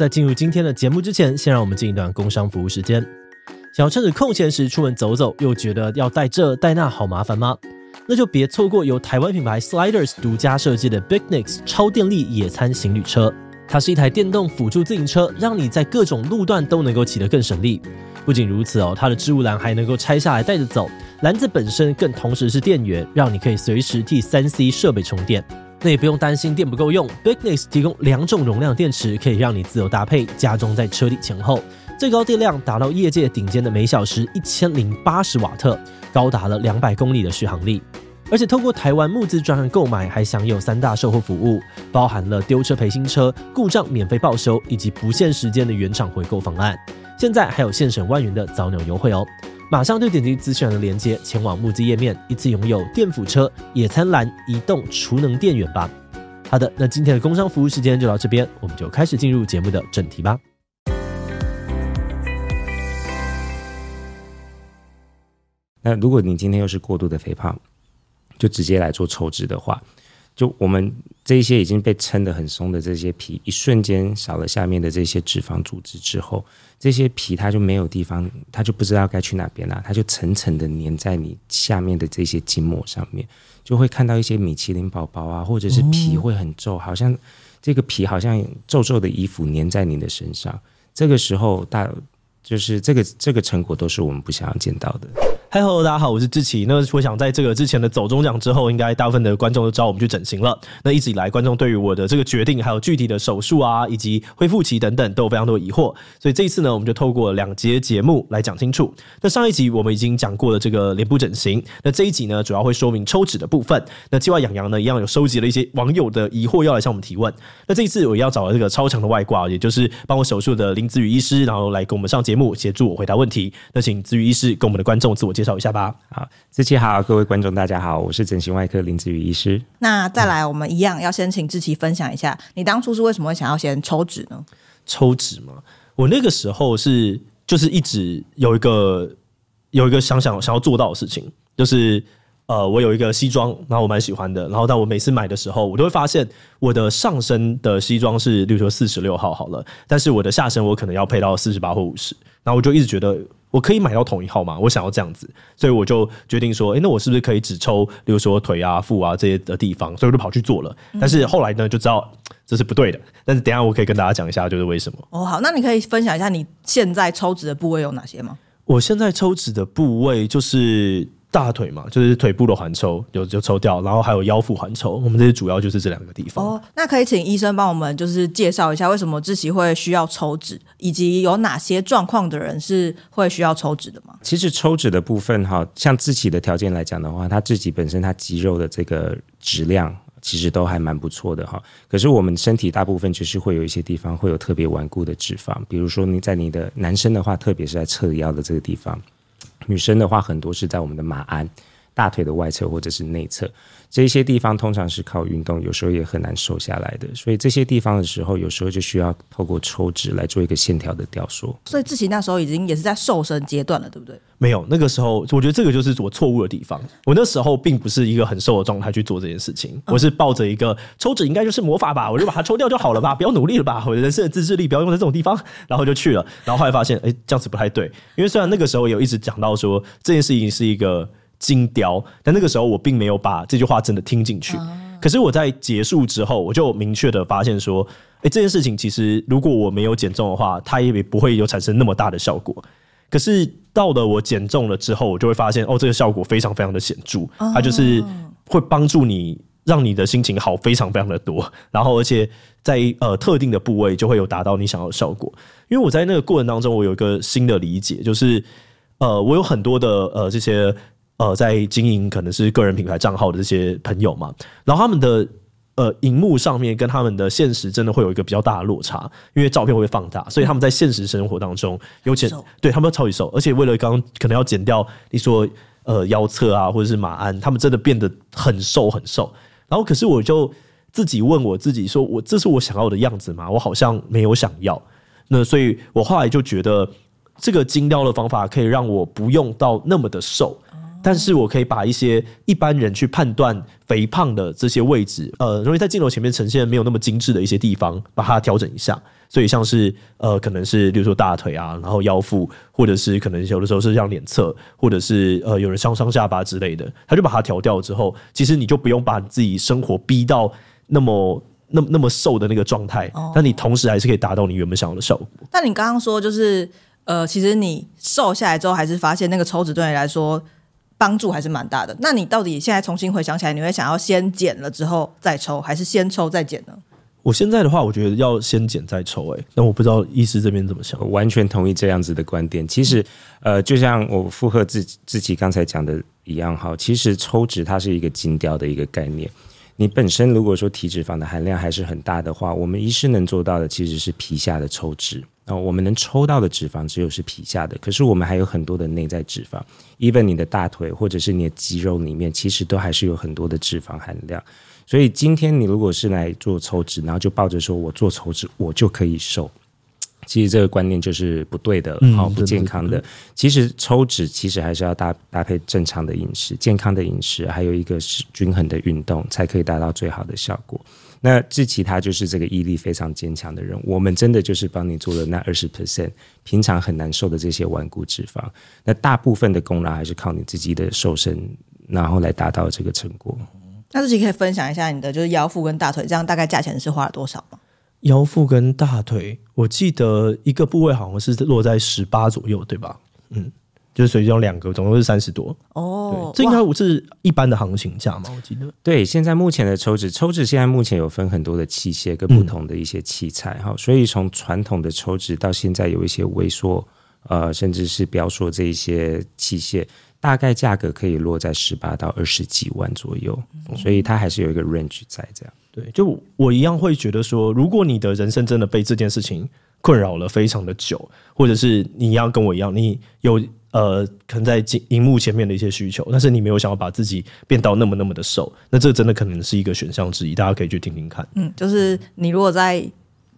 在进入今天的节目之前，先让我们进一段工商服务时间。想要趁着空闲时出门走走，又觉得要带这带那好麻烦吗？那就别错过由台湾品牌 Sliders 独家设计的 Bignix 超电力野餐行旅车。它是一台电动辅助自行车，让你在各种路段都能够骑得更省力。不仅如此哦，它的置物篮还能够拆下来带着走，篮子本身更同时是电源，让你可以随时替 3C 设备充电。那也不用担心电不够用，Biknix 提供两种容量电池，可以让你自由搭配，加装在车底前后，最高电量达到业界顶尖的每小时一千零八十瓦特，高达了两百公里的续航力。而且透过台湾募资专案购买，还享有三大售后服务，包含了丢车赔新车、故障免费报修以及不限时间的原厂回购方案。现在还有现省万元的早鸟优惠哦！马上就点击资讯栏的链接，前往募资页面，一次拥有电辅车、野餐篮、移动储能电源吧。好的，那今天的工商服务时间就到这边，我们就开始进入节目的正题吧。那如果你今天又是过度的肥胖，就直接来做抽脂的话，就我们这些已经被撑得很松的这些皮，一瞬间少了下面的这些脂肪组织之后。这些皮它就没有地方，它就不知道该去哪边了，它就层层的粘在你下面的这些筋膜上面，就会看到一些米其林宝宝啊，或者是皮会很皱，好像这个皮好像皱皱的衣服粘在你的身上，这个时候大就是这个这个成果都是我们不想要见到的。嗨，Hello，大家好，我是志奇。那我想在这个之前的走中奖之后，应该大部分的观众都知道我们去整形了。那一直以来，观众对于我的这个决定，还有具体的手术啊，以及恢复期等等，都有非常多疑惑。所以这一次呢，我们就透过两节节目来讲清楚。那上一集我们已经讲过了这个脸部整形，那这一集呢，主要会说明抽脂的部分。那计划养羊呢，一样有收集了一些网友的疑惑，要来向我们提问。那这一次我要找了这个超强的外挂，也就是帮我手术的林子宇医师，然后来跟我们上节目，协助我回答问题。那请子宇医师跟我们的观众自我介绍一下吧。好，志奇好，各位观众大家好，我是整形外科林子宇医师。那再来，我们一样要先请志奇分享一下，你当初是为什么会想要先抽脂呢？抽脂吗？我那个时候是就是一直有一个有一个想想想要做到的事情，就是呃，我有一个西装，然后我蛮喜欢的，然后但我每次买的时候，我都会发现我的上身的西装是，例如说四十六号好了，但是我的下身我可能要配到四十八或五十，然后我就一直觉得。我可以买到同一号吗？我想要这样子，所以我就决定说，哎、欸，那我是不是可以只抽，比如说腿啊、腹啊这些的地方？所以我就跑去做了。但是后来呢，就知道这是不对的。但是等一下我可以跟大家讲一下，就是为什么。哦，好，那你可以分享一下你现在抽脂的部位有哪些吗？我现在抽脂的部位就是。大腿嘛，就是腿部的环抽有就抽掉，然后还有腰腹环抽，我们这些主要就是这两个地方。哦，那可以请医生帮我们就是介绍一下，为什么自己会需要抽脂，以及有哪些状况的人是会需要抽脂的吗？其实抽脂的部分哈，像自己的条件来讲的话，他自己本身他肌肉的这个质量其实都还蛮不错的哈。可是我们身体大部分就是会有一些地方会有特别顽固的脂肪，比如说你在你的男生的话，特别是在侧腰的这个地方。女生的话，很多是在我们的马鞍、大腿的外侧或者是内侧。这些地方通常是靠运动，有时候也很难瘦下来的，所以这些地方的时候，有时候就需要透过抽脂来做一个线条的雕塑。所以志祺那时候已经也是在瘦身阶段了，对不对？没有，那个时候我觉得这个就是我错误的地方。我那时候并不是一个很瘦的状态去做这件事情，我是抱着一个抽脂应该就是魔法吧，我就把它抽掉就好了吧，不要努力了吧，我的人生的自制力不要用在这种地方，然后就去了。然后后来发现，哎，这样子不太对，因为虽然那个时候有一直讲到说这件事情是一个。精雕，但那个时候我并没有把这句话真的听进去。可是我在结束之后，我就明确的发现说，哎，这件事情其实如果我没有减重的话，它也不会有产生那么大的效果。可是到了我减重了之后，我就会发现，哦，这个效果非常非常的显著。它就是会帮助你，让你的心情好非常非常的多。然后而且在呃特定的部位就会有达到你想要的效果。因为我在那个过程当中，我有一个新的理解，就是呃，我有很多的呃这些。呃，在经营可能是个人品牌账号的这些朋友嘛，然后他们的呃荧幕上面跟他们的现实真的会有一个比较大的落差，因为照片会放大，所以他们在现实生活当中尤其，对他们要超级瘦，而且为了刚刚可能要减掉你说呃腰侧啊或者是马鞍，他们真的变得很瘦很瘦。然后可是我就自己问我自己说，我这是我想要的样子吗？我好像没有想要。那所以我后来就觉得这个精雕的方法可以让我不用到那么的瘦。但是我可以把一些一般人去判断肥胖的这些位置，呃，容易在镜头前面呈现没有那么精致的一些地方，把它调整一下。所以像是呃，可能是比如说大腿啊，然后腰腹，或者是可能有的时候是像脸侧，或者是呃，有人上上下巴之类的，他就把它调掉之后，其实你就不用把自己生活逼到那么那么那么瘦的那个状态，哦、但你同时还是可以达到你原本想要的效果。但你刚刚说就是呃，其实你瘦下来之后，还是发现那个抽脂对你来说帮助还是蛮大的。那你到底现在重新回想起来，你会想要先减了之后再抽，还是先抽再减呢？我现在的话，我觉得要先减再抽，欸，哎，那我不知道医师这边怎么想。我完全同意这样子的观点。其实，呃，就像我附和自自己刚才讲的一样，哈，其实抽脂它是一个精雕的一个概念。你本身如果说体脂肪的含量还是很大的话，我们医师能做到的其实是皮下的抽脂。啊，我们能抽到的脂肪只有是皮下的，可是我们还有很多的内在脂肪，even 你的大腿或者是你的肌肉里面，其实都还是有很多的脂肪含量。所以今天你如果是来做抽脂，然后就抱着说我做抽脂我就可以瘦，其实这个观念就是不对的，好、嗯、不健康的。其实抽脂其实还是要搭搭配正常的饮食、健康的饮食，还有一个是均衡的运动，才可以达到最好的效果。那志奇他就是这个毅力非常坚强的人，我们真的就是帮你做了那二十 percent，平常很难受的这些顽固脂肪，那大部分的功劳还是靠你自己的瘦身，然后来达到这个成果。那自己可以分享一下你的就是腰腹跟大腿，这样大概价钱是花了多少吗？腰腹跟大腿，我记得一个部位好像是落在十八左右，对吧？嗯，就是所以用两个，总共是三十多。哦，这应该不是一般的行情价嘛？我记得。对，现在目前的抽脂，抽脂现在目前有分很多的器械跟不同的一些器材哈，嗯、所以从传统的抽脂到现在有一些微缩，呃，甚至是标说这一些器械。大概价格可以落在十八到二十几万左右，嗯、所以它还是有一个 range 在这样。对，就我一样会觉得说，如果你的人生真的被这件事情困扰了非常的久，或者是你一样跟我一样，你有呃可能在荧幕前面的一些需求，但是你没有想要把自己变到那么那么的瘦，那这真的可能是一个选项之一，大家可以去听听看。嗯，就是你如果在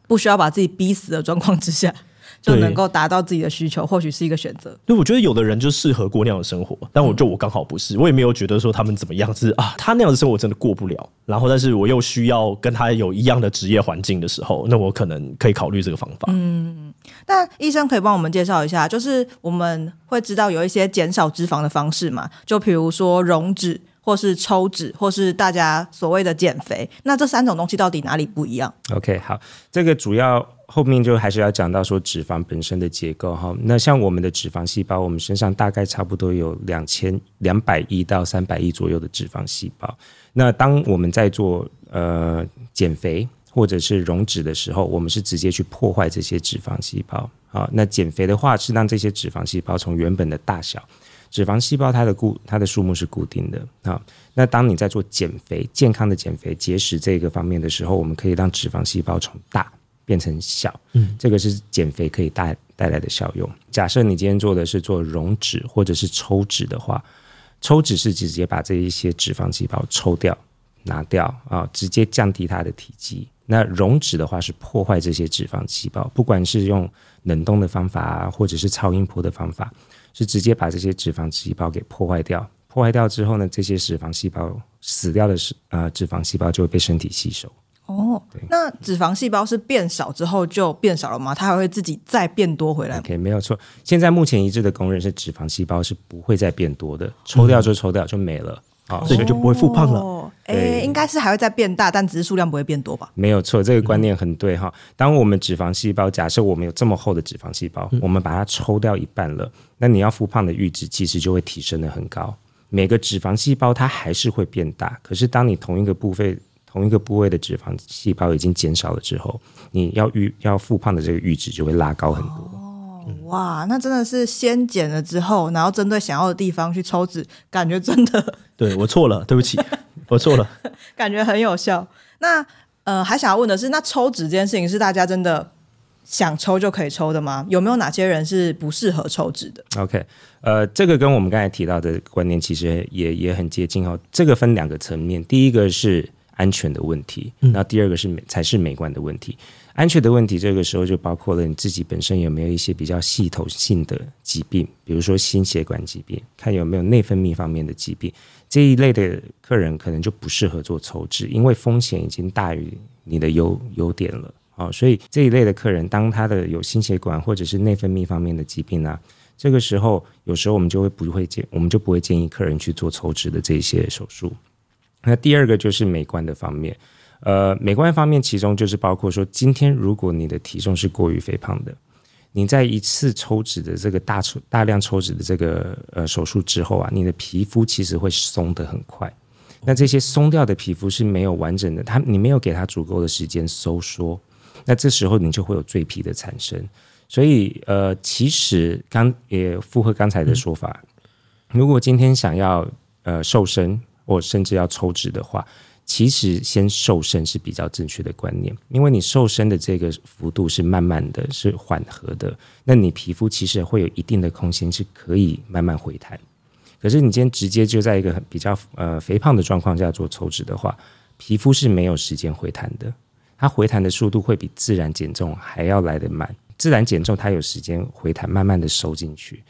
不需要把自己逼死的状况之下。就能够达到自己的需求，或许是一个选择。对，我觉得有的人就适合过那样的生活，但我就我刚好不是，我也没有觉得说他们怎么样，是啊，他那样的生活真的过不了。然后，但是我又需要跟他有一样的职业环境的时候，那我可能可以考虑这个方法。嗯，那医生可以帮我们介绍一下，就是我们会知道有一些减少脂肪的方式嘛，就比如说溶脂，或是抽脂，或是大家所谓的减肥。那这三种东西到底哪里不一样？OK，好，这个主要。后面就还是要讲到说脂肪本身的结构哈，那像我们的脂肪细胞，我们身上大概差不多有两千两百亿到三百亿左右的脂肪细胞。那当我们在做呃减肥或者是溶脂的时候，我们是直接去破坏这些脂肪细胞啊。那减肥的话是让这些脂肪细胞从原本的大小，脂肪细胞它的固它的数目是固定的啊。那当你在做减肥健康的减肥节食这个方面的时候，我们可以让脂肪细胞从大。变成小，嗯，这个是减肥可以带带来的效用。假设你今天做的是做溶脂或者是抽脂的话，抽脂是直接把这一些脂肪细胞抽掉、拿掉啊，直接降低它的体积。那溶脂的话是破坏这些脂肪细胞，不管是用冷冻的方法啊，或者是超音波的方法，是直接把这些脂肪细胞给破坏掉。破坏掉之后呢，这些脂肪细胞死掉的是啊，脂肪细胞就会被身体吸收。哦，那脂肪细胞是变少之后就变少了吗？它还会自己再变多回来？OK，没有错。现在目前一致的公认是脂肪细胞是不会再变多的，抽掉就抽掉就没了啊，嗯哦、所以就不会复胖了。哎、应该是还会再变大，但只是数量不会变多吧？没有错，这个观念很对哈。当我们脂肪细胞，假设我们有这么厚的脂肪细胞，嗯、我们把它抽掉一半了，那你要复胖的阈值其实就会提升的很高。每个脂肪细胞它还是会变大，可是当你同一个部位。同一个部位的脂肪细胞已经减少了之后，你要预要复胖的这个阈值就会拉高很多。哦，哇，那真的是先减了之后，然后针对想要的地方去抽脂，感觉真的。对，我错了，对不起，我错了。感觉很有效。那呃，还想要问的是，那抽脂这件事情是大家真的想抽就可以抽的吗？有没有哪些人是不适合抽脂的？OK，呃，这个跟我们刚才提到的观念其实也也很接近哦。这个分两个层面，第一个是。安全的问题，那第二个是美才是美观的问题。安全的问题，这个时候就包括了你自己本身有没有一些比较系统性的疾病，比如说心血管疾病，看有没有内分泌方面的疾病。这一类的客人可能就不适合做抽脂，因为风险已经大于你的优优点了啊。所以这一类的客人，当他的有心血管或者是内分泌方面的疾病呢、啊，这个时候有时候我们就会不会建，我们就不会建议客人去做抽脂的这些手术。那第二个就是美观的方面。呃，美观方面，其中就是包括说，今天如果你的体重是过于肥胖的，你在一次抽脂的这个大抽大量抽脂的这个呃手术之后啊，你的皮肤其实会松得很快。那这些松掉的皮肤是没有完整的，它你没有给它足够的时间收缩，那这时候你就会有赘皮的产生。所以呃，其实刚也符合刚才的说法，如果今天想要呃瘦身或甚至要抽脂的话。其实先瘦身是比较正确的观念，因为你瘦身的这个幅度是慢慢的是缓和的，那你皮肤其实会有一定的空间是可以慢慢回弹。可是你今天直接就在一个比较呃肥胖的状况下做抽脂的话，皮肤是没有时间回弹的，它回弹的速度会比自然减重还要来得慢。自然减重它有时间回弹，慢慢的收进去。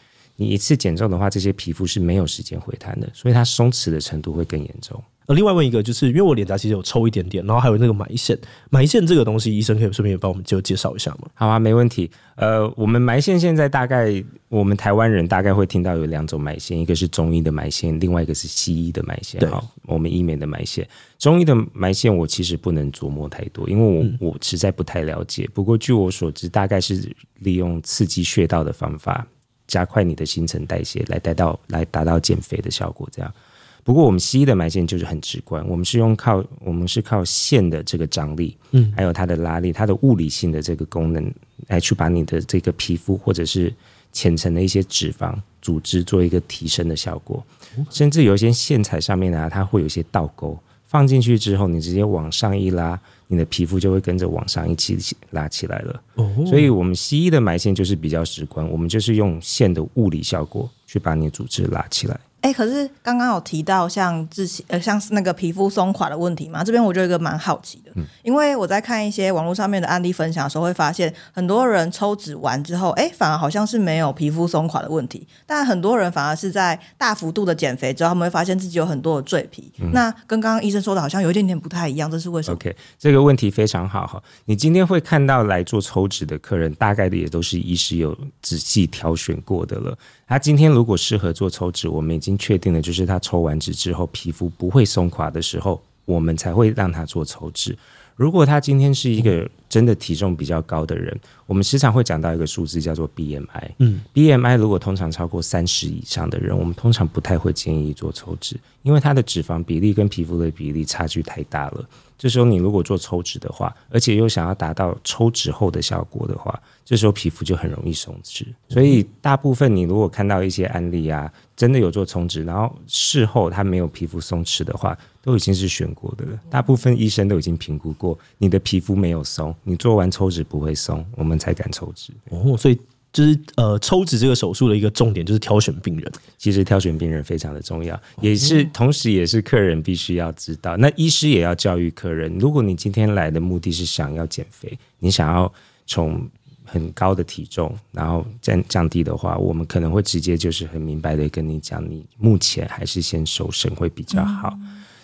你一次减重的话，这些皮肤是没有时间回弹的，所以它松弛的程度会更严重。呃，另外问一个，就是因为我脸颊其实有抽一点点，然后还有那个埋线，埋线这个东西，医生可以顺便帮我们就介绍一下吗？好啊，没问题。呃，我们埋线现在大概我们台湾人大概会听到有两种埋线，一个是中医的埋线，另外一个是西医的埋线。好，我们医美的埋线，中医的埋线我其实不能琢磨太多，因为我、嗯、我实在不太了解。不过据我所知，大概是利用刺激穴道的方法，加快你的新陈代谢，来达到来达到减肥的效果，这样。不过我们西医的埋线就是很直观，我们是用靠我们是靠线的这个张力，嗯，还有它的拉力，它的物理性的这个功能来去把你的这个皮肤或者是浅层的一些脂肪组织做一个提升的效果，甚至有一些线材上面呢，它会有一些倒钩，放进去之后你直接往上一拉，你的皮肤就会跟着往上一起拉起来了。哦，所以我们西医的埋线就是比较直观，我们就是用线的物理效果去把你的组织拉起来。哎、欸，可是刚刚有提到像自己呃，像是那个皮肤松垮的问题嘛，这边我就有一个蛮好奇的，嗯，因为我在看一些网络上面的案例分享的时候，会发现很多人抽脂完之后，哎、欸，反而好像是没有皮肤松垮的问题，但很多人反而是在大幅度的减肥之后，他们会发现自己有很多的赘皮，嗯，那跟刚刚医生说的好像有一点点不太一样，这是为什么？OK，这个问题非常好哈，你今天会看到来做抽脂的客人，大概的也都是医师有仔细挑选过的了。他今天如果适合做抽脂，我们已经确定了，就是他抽完脂之后皮肤不会松垮的时候，我们才会让他做抽脂。如果他今天是一个真的体重比较高的人，我们时常会讲到一个数字叫做 BMI。嗯，BMI 如果通常超过三十以上的人，我们通常不太会建议做抽脂，因为他的脂肪比例跟皮肤的比例差距太大了。这时候你如果做抽脂的话，而且又想要达到抽脂后的效果的话，这时候皮肤就很容易松弛。所以大部分你如果看到一些案例啊，真的有做抽脂，然后事后他没有皮肤松弛的话，都已经是选过的了。大部分医生都已经评估过，你的皮肤没有松，你做完抽脂不会松，我们才敢抽脂。哦，所以。就是呃，抽脂这个手术的一个重点就是挑选病人。其实挑选病人非常的重要，也是同时也是客人必须要知道。那医师也要教育客人，如果你今天来的目的是想要减肥，你想要从很高的体重然后降降低的话，我们可能会直接就是很明白的跟你讲，你目前还是先瘦身会比较好。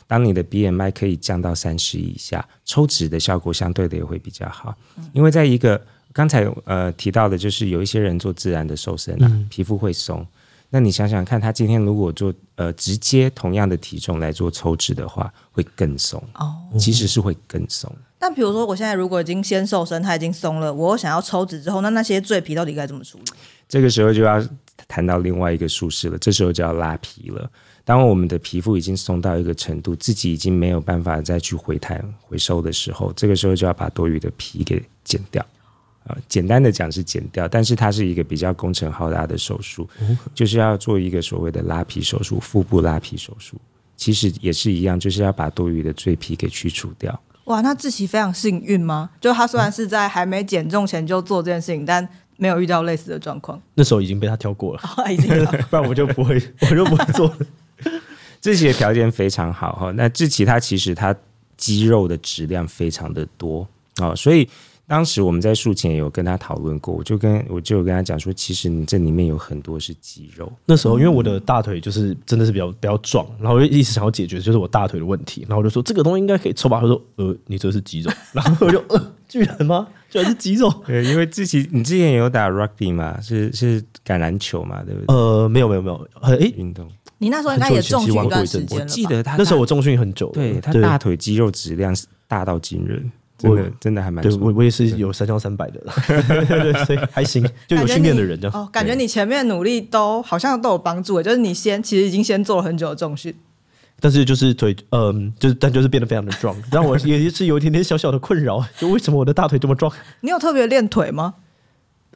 当你的 BMI 可以降到三十以下，抽脂的效果相对的也会比较好，因为在一个。刚才呃提到的，就是有一些人做自然的瘦身啊，嗯、皮肤会松。那你想想看，他今天如果做呃直接同样的体重来做抽脂的话，会更松哦，其实是会更松。但比如说，我现在如果已经先瘦身，它已经松了，我想要抽脂之后，那那些赘皮到底该怎么处理？这个时候就要谈到另外一个术式了，这时候就要拉皮了。当我们的皮肤已经松到一个程度，自己已经没有办法再去回弹回收的时候，这个时候就要把多余的皮给剪掉。简单的讲是剪掉，但是它是一个比较工程浩大的手术，就是要做一个所谓的拉皮手术，腹部拉皮手术，其实也是一样，就是要把多余的赘皮给去除掉。哇，那志奇非常幸运吗？就他虽然是在还没减重前就做这件事情，但没有遇到类似的状况。那时候已经被他挑过了，哦、已经 不然我就不会，我就不会做了。志奇的条件非常好哈，那志奇他其实他肌肉的质量非常的多啊，所以。当时我们在术前有跟他讨论过，我就跟我就有跟他讲说，其实你这里面有很多是肌肉。那时候因为我的大腿就是真的是比较比较壮，然后我就一直想要解决就是我大腿的问题，然后我就说这个东西应该可以抽吧。他说呃，你这是肌肉，然后我就呃，居然吗？居然是肌肉？对，因为之前你之前有打 rugby 嘛，是是橄榄球嘛，对不对？呃，没有没有没有，哎、欸，运动。你那时候应该也重训一段时间了吧？我记得他那时候我重训很久，对他大腿肌肉质量是大到惊人。真的真的还蛮，对我我也是有三项三百的，对 对，所以还行，就有训练的人这样。哦，感觉你前面努力都好像都有帮助，就是你先其实已经先做了很久的重训，但是就是腿，嗯，就是但就是变得非常的壮，让我 也是有一点点小小的困扰，就为什么我的大腿这么壮？你有特别练腿吗？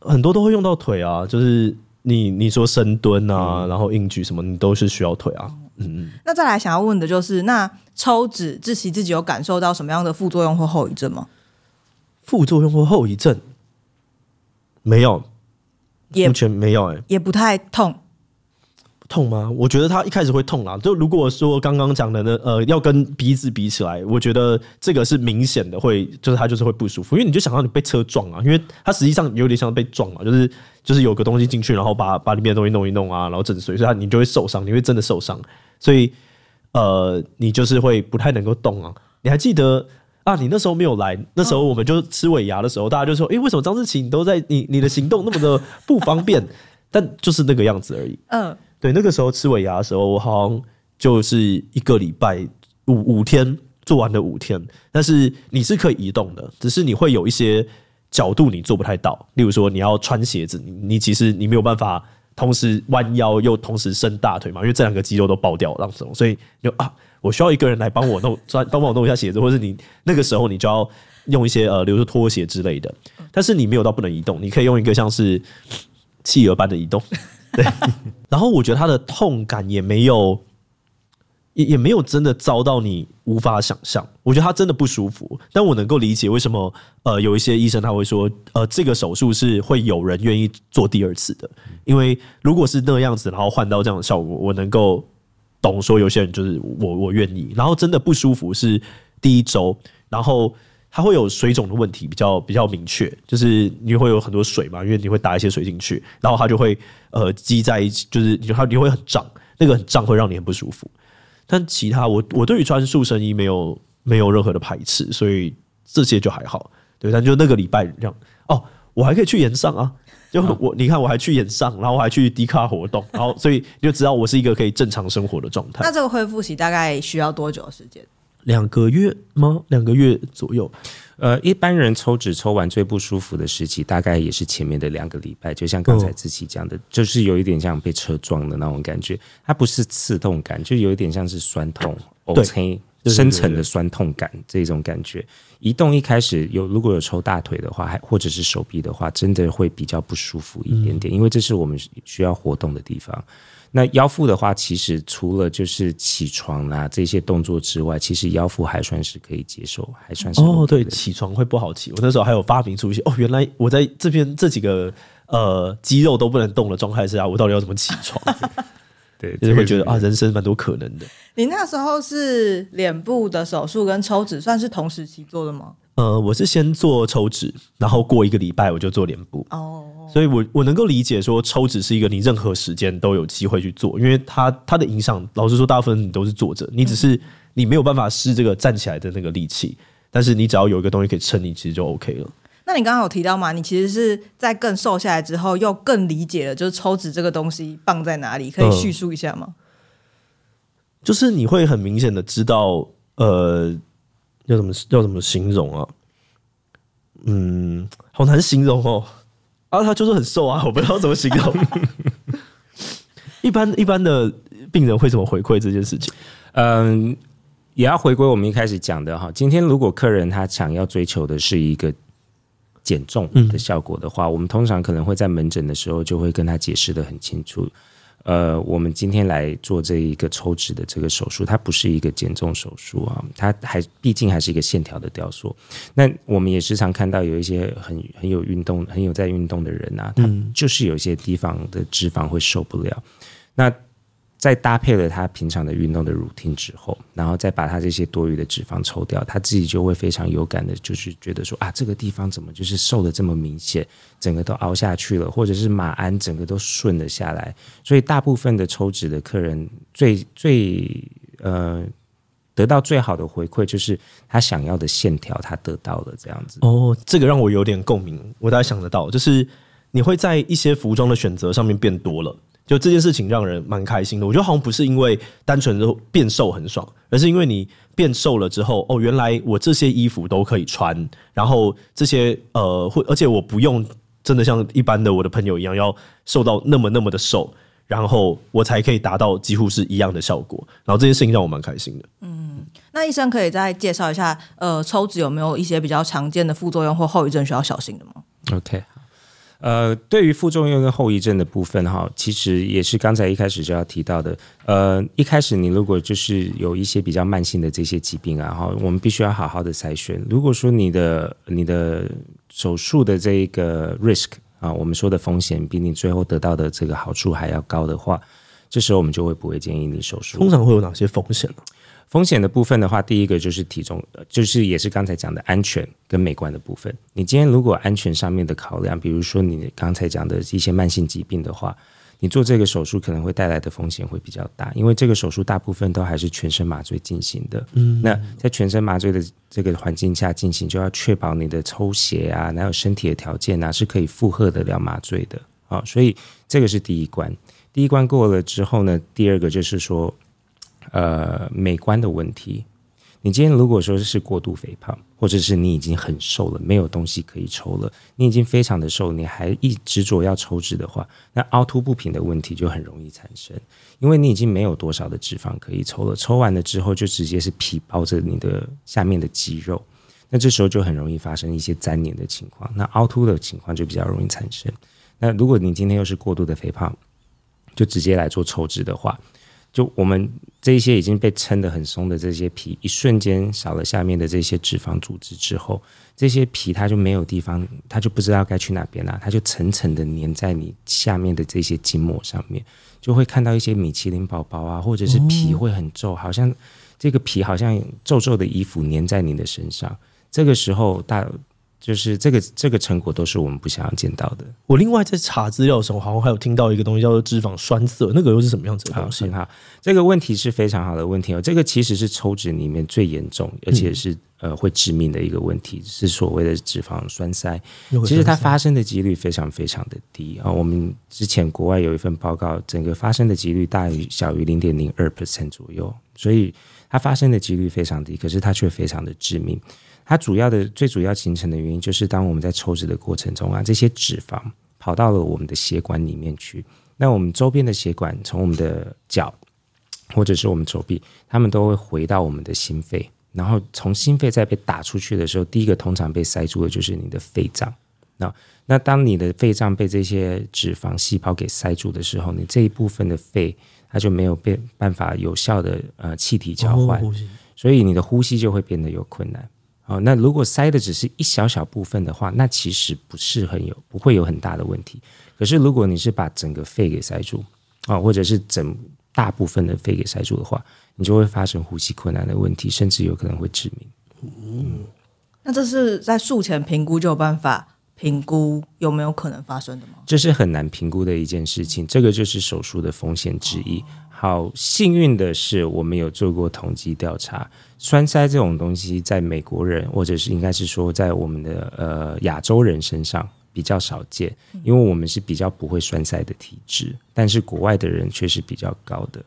很多都会用到腿啊，就是你你说深蹲啊，嗯、然后硬举什么，你都是需要腿啊。嗯嗯，那再来想要问的就是，那抽脂志祺自己有感受到什么样的副作用或后遗症吗？副作用或后遗症？没有，也目前没有、欸，哎，也不太痛，痛吗？我觉得他一开始会痛啊。就如果说刚刚讲的呢，呃，要跟鼻子比起来，我觉得这个是明显的会，就是他就是会不舒服，因为你就想到你被车撞啊，因为他实际上有点像被撞嘛，就是。就是有个东西进去，然后把把里面的东西弄一弄啊，然后震碎，所以它你就会受伤，你会真的受伤。所以呃，你就是会不太能够动啊。你还记得啊？你那时候没有来，那时候我们就吃尾牙的时候，大家就说：“诶，为什么张志奇你都在你你的行动那么的不方便？” 但就是那个样子而已。嗯，对，那个时候吃尾牙的时候，我好像就是一个礼拜五五天做完了五天，但是你是可以移动的，只是你会有一些。角度你做不太到，例如说你要穿鞋子，你其实你没有办法同时弯腰又同时伸大腿嘛，因为这两个肌肉都爆掉了，那种，所以就啊，我需要一个人来帮我弄，帮帮我弄一下鞋子，或是你那个时候你就要用一些呃，比如说拖鞋之类的，但是你没有到不能移动，你可以用一个像是企鹅般的移动，对，然后我觉得他的痛感也没有。也也没有真的遭到你无法想象，我觉得他真的不舒服，但我能够理解为什么呃有一些医生他会说呃这个手术是会有人愿意做第二次的，因为如果是那样子，然后换到这样的效果，我能够懂说有些人就是我我愿意，然后真的不舒服是第一周，然后他会有水肿的问题比较比较明确，就是你会有很多水嘛，因为你会打一些水进去，然后它就会呃积在一起，就是你它你会很胀，那个很胀会让你很不舒服。但其他我我对于穿塑身衣没有没有任何的排斥，所以这些就还好。对，但就那个礼拜这样哦，我还可以去演上啊，就我你看我还去演上，然后我还去迪卡活动，然后所以你就知道我是一个可以正常生活的状态。那这个恢复期大概需要多久的时间？两个月吗？两个月左右。呃，一般人抽脂抽完最不舒服的时期，大概也是前面的两个礼拜。就像刚才自己讲的，就是有一点像被车撞的那种感觉。它不是刺痛感，就有一点像是酸痛、OK 深层的酸痛感这种感觉。移动一开始有，如果有抽大腿的话，还或者是手臂的话，真的会比较不舒服一点点，因为这是我们需要活动的地方。那腰腹的话，其实除了就是起床啊这些动作之外，其实腰腹还算是可以接受，还算是哦。对，起床会不好起。我那时候还有发明出一些哦，原来我在这边这几个呃肌肉都不能动的状态下，我到底要怎么起床？对，就是会觉得啊，人生蛮多可能的。你那时候是脸部的手术跟抽脂算是同时期做的吗？呃，我是先做抽脂，然后过一个礼拜我就做脸部。哦。所以我，我我能够理解说，抽脂是一个你任何时间都有机会去做，因为它它的影响，老实说，大部分你都是坐着，你只是你没有办法试这个站起来的那个力气，但是你只要有一个东西可以撑你，其实就 OK 了。那你刚刚有提到嘛？你其实是在更瘦下来之后，又更理解了，就是抽脂这个东西棒在哪里？可以叙述一下吗？嗯，就是你会很明显的知道，呃，要怎么要怎么形容啊？嗯，好难形容哦。啊，他就是很瘦啊，我不知道怎么形容。一般一般的病人会怎么回馈这件事情？嗯，也要回归我们一开始讲的哈。今天如果客人他想要追求的是一个减重的效果的话，嗯，我们通常可能会在门诊的时候就会跟他解释的很清楚。呃，我们今天来做这一个抽脂的这个手术，它不是一个减重手术啊，它还毕竟还是一个线条的雕塑。那我们也时常看到有一些很很有运动、很有在运动的人啊，他就是有一些地方的脂肪会受不了。那再搭配了他平常的运动的 routine 之后，然后再把他这些多余的脂肪抽掉，他自己就会非常有感的，就是觉得说啊，这个地方怎么就是瘦的这么明显，整个都凹下去了，或者是马鞍整个都顺了下来。所以大部分的抽脂的客人最最呃得到最好的回馈，就是他想要的线条他得到了这样子。哦，这个让我有点共鸣，我大概想得到，就是你会在一些服装的选择上面变多了。就这件事情让人蛮开心的，我觉得好像不是因为单纯的变瘦很爽，而是因为你变瘦了之后，哦，原来我这些衣服都可以穿，然后这些呃，会而且我不用真的像一般的我的朋友一样要瘦到那么那么的瘦，然后我才可以达到几乎是一样的效果，然后这件事情让我蛮开心的。嗯，那医生可以再介绍一下，呃，抽脂有没有一些比较常见的副作用或后遗症需要小心的吗？OK。呃，对于副作用跟后遗症的部分哈，其实也是刚才一开始就要提到的。呃，一开始你如果就是有一些比较慢性的这些疾病啊，哈，我们必须要好好的筛选。如果说你的你的手术的这个 risk 啊，我们说的风险比你最后得到的这个好处还要高的话，这时候我们就会不会建议你手术。通常会有哪些风险呢？风险的部分的话，第一个就是体重，就是也是刚才讲的安全跟美观的部分。你今天如果安全上面的考量，比如说你刚才讲的一些慢性疾病的话，你做这个手术可能会带来的风险会比较大，因为这个手术大部分都还是全身麻醉进行的。嗯，那在全身麻醉的这个环境下进行，就要确保你的抽血啊，还有身体的条件啊，是可以负荷得了麻醉的啊。所以这个是第一关。第一关过了之后呢，第二个就是说。呃，美观的问题。你今天如果说是过度肥胖，或者是你已经很瘦了，没有东西可以抽了，你已经非常的瘦，你还一执着要抽脂的话，那凹凸不平的问题就很容易产生，因为你已经没有多少的脂肪可以抽了，抽完了之后就直接是皮包着你的下面的肌肉，那这时候就很容易发生一些粘连的情况，那凹凸的情况就比较容易产生。那如果你今天又是过度的肥胖，就直接来做抽脂的话。就我们这些已经被撑得很松的这些皮，一瞬间少了下面的这些脂肪组织之后，这些皮它就没有地方，它就不知道该去哪边了，它就层层的粘在你下面的这些筋膜上面，就会看到一些米其林宝宝啊，或者是皮会很皱，好像这个皮好像皱皱的衣服粘在你的身上，这个时候大。就是这个这个成果都是我们不想要见到的。我另外在查资料的时候，好像还有听到一个东西叫做脂肪栓塞，那个又是什么样子的东西？好，这个问题是非常好的问题哦。这个其实是抽脂里面最严重，而且是、嗯、呃会致命的一个问题，是所谓的脂肪栓塞。其实它发生的几率非常非常的低啊、哦。我们之前国外有一份报告，整个发生的几率大于小于零点零二 percent 左右，所以它发生的几率非常低，可是它却非常的致命。它主要的、最主要形成的原因，就是当我们在抽脂的过程中啊，这些脂肪跑到了我们的血管里面去。那我们周边的血管，从我们的脚或者是我们手臂，它们都会回到我们的心肺，然后从心肺再被打出去的时候，第一个通常被塞住的就是你的肺脏。那那当你的肺脏被这些脂肪细胞给塞住的时候，你这一部分的肺它就没有变办法有效的呃气体交换，所以你的呼吸就会变得有困难。哦，那如果塞的只是一小小部分的话，那其实不是很有，不会有很大的问题。可是如果你是把整个肺给塞住，啊，或者是整大部分的肺给塞住的话，你就会发生呼吸困难的问题，甚至有可能会致命。嗯，那这是在术前评估就有办法评估有没有可能发生的吗？这是很难评估的一件事情，这个就是手术的风险之一。好幸运的是，我们有做过统计调查。栓塞这种东西，在美国人或者是应该是说，在我们的呃亚洲人身上比较少见，因为我们是比较不会栓塞的体质，但是国外的人却是比较高的。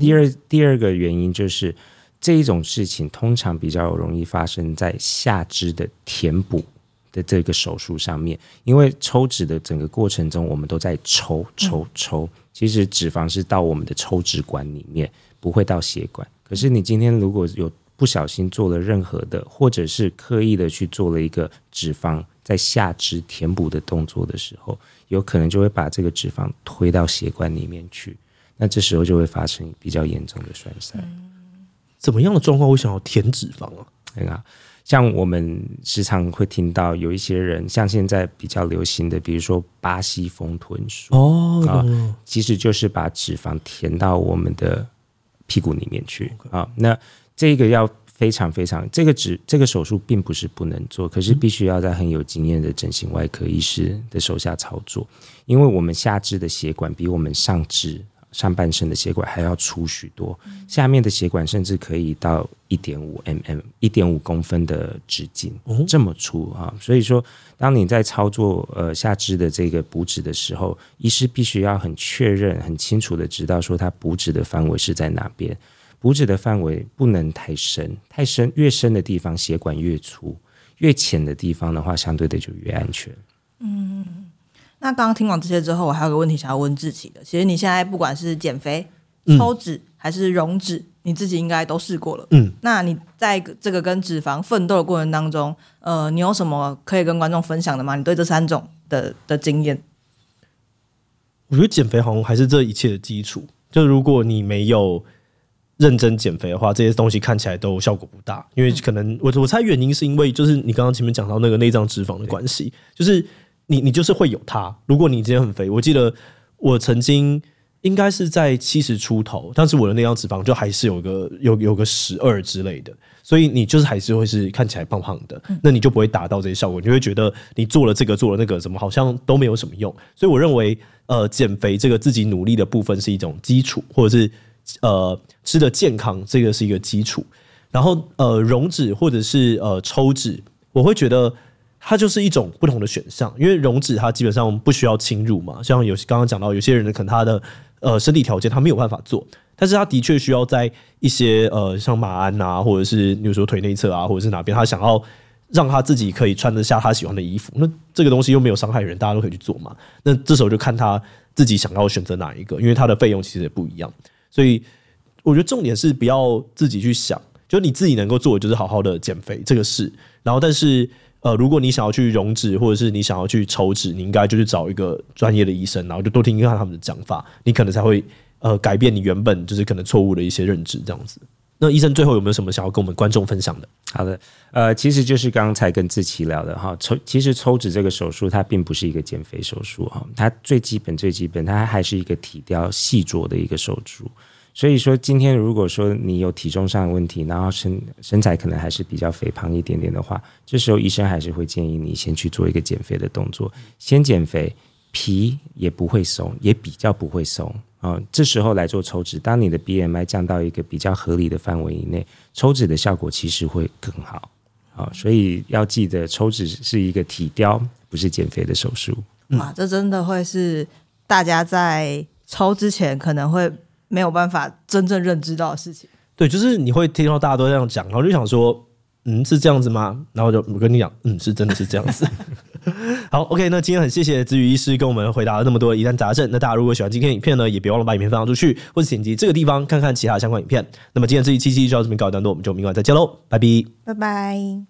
第二第二个原因就是这一种事情通常比较容易发生在下肢的填补的这个手术上面，因为抽脂的整个过程中，我们都在抽抽抽，其实脂肪是到我们的抽脂管里面，不会到血管。可是你今天如果有不小心做了任何的，或者是刻意的去做了一个脂肪在下肢填补的动作的时候，有可能就会把这个脂肪推到血管里面去，那这时候就会发生比较严重的栓塞。怎么样的状况会想要填脂肪啊？很好。像我们时常会听到有一些人，像现在比较流行的，比如说巴西风臀术哦啊，其实就是把脂肪填到我们的屁股里面去啊。那这个要非常非常，这个指这个手术并不是不能做，可是必须要在很有经验的整形外科医师的手下操作，因为我们下肢的血管比我们上肢。上半身的血管还要粗许多，下面的血管甚至可以到一点五 mm，一点五公分的直径，这么粗啊！所以说，当你在操作呃下肢的这个补脂的时候，医师必须要很确认、很清楚的知道说他补脂的范围是在哪边，补脂的范围不能太深，太深越深的地方血管越粗，越浅的地方的话，相对的就越安全。嗯。那刚刚听完这些之后，我还有个问题想要问志祺的。其实你现在不管是减肥、抽脂还是溶脂，嗯、你自己应该都试过了。嗯，那你在这个跟脂肪奋斗的过程当中，呃，你有什么可以跟观众分享的吗？你对这三种的的经验？我觉得减肥好像还是这一切的基础。就如果你没有认真减肥的话，这些东西看起来都效果不大。因为可能我我猜原因是因为就是你刚刚前面讲到那个内脏脂肪的关系，就是。你你就是会有它。如果你今天很肥，我记得我曾经应该是在七十出头，但是我的内脏脂肪就还是有个有有个十二之类的，所以你就是还是会是看起来胖胖的，那你就不会达到这些效果，你就会觉得你做了这个做了那个，怎么好像都没有什么用。所以我认为，呃，减肥这个自己努力的部分是一种基础，或者是呃吃的健康，这个是一个基础。然后呃溶脂或者是呃抽脂，我会觉得。它就是一种不同的选项，因为溶脂它基本上不需要侵入嘛，像有刚刚讲到有些人可能他的呃身体条件他没有办法做，但是他的确需要在一些呃像马鞍啊，或者是比如说腿内侧啊，或者是哪边他想要让他自己可以穿得下他喜欢的衣服，那这个东西又没有伤害人，大家都可以去做嘛。那这时候就看他自己想要选择哪一个，因为他的费用其实也不一样，所以我觉得重点是不要自己去想，就你自己能够做的就是好好的减肥这个事，然后但是。呃，如果你想要去溶脂，或者是你想要去抽脂，你应该就去找一个专业的医生，然后就多听听看他们的讲法，你可能才会呃改变你原本就是可能错误的一些认知这样子。那医生最后有没有什么想要跟我们观众分享的？好的，呃，其实就是刚才跟志奇聊的哈，抽其实抽脂这个手术它并不是一个减肥手术哈，它最基本最基本它还是一个体雕细琢的一个手术。所以说，今天如果说你有体重上的问题，然后身身材可能还是比较肥胖一点点的话，这时候医生还是会建议你先去做一个减肥的动作，先减肥，皮也不会松，也比较不会松啊、这时候来做抽脂，当你的 BMI 降到一个比较合理的范围以内，抽脂的效果其实会更好啊、所以要记得，抽脂是一个体雕，不是减肥的手术。哇，这真的会是大家在抽之前可能会。没有办法真正认知到的事情，对，就是你会听到大家都这样讲，然后就想说，嗯，是这样子吗？然后就我跟你讲，嗯，是真的是这样子。好，OK，那今天很谢谢子宇医师跟我们回答了那么多疑难杂症。那大家如果喜欢今天影片呢，也别忘了把影片分享出去，或者点击这个地方看看其他相关影片。那么今天这一期期就到这边告一段落，我们就明晚再见喽，拜拜，拜拜。